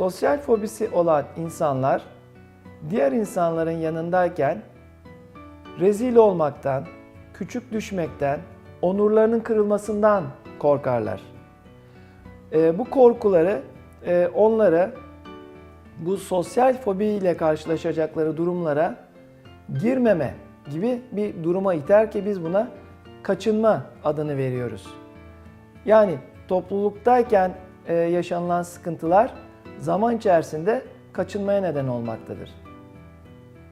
Sosyal fobisi olan insanlar diğer insanların yanındayken rezil olmaktan, küçük düşmekten, onurlarının kırılmasından korkarlar. Ee, bu korkuları e, onlara bu sosyal fobi ile karşılaşacakları durumlara girmeme gibi bir duruma iter ki biz buna kaçınma adını veriyoruz. Yani topluluktayken e, yaşanılan sıkıntılar zaman içerisinde kaçınmaya neden olmaktadır.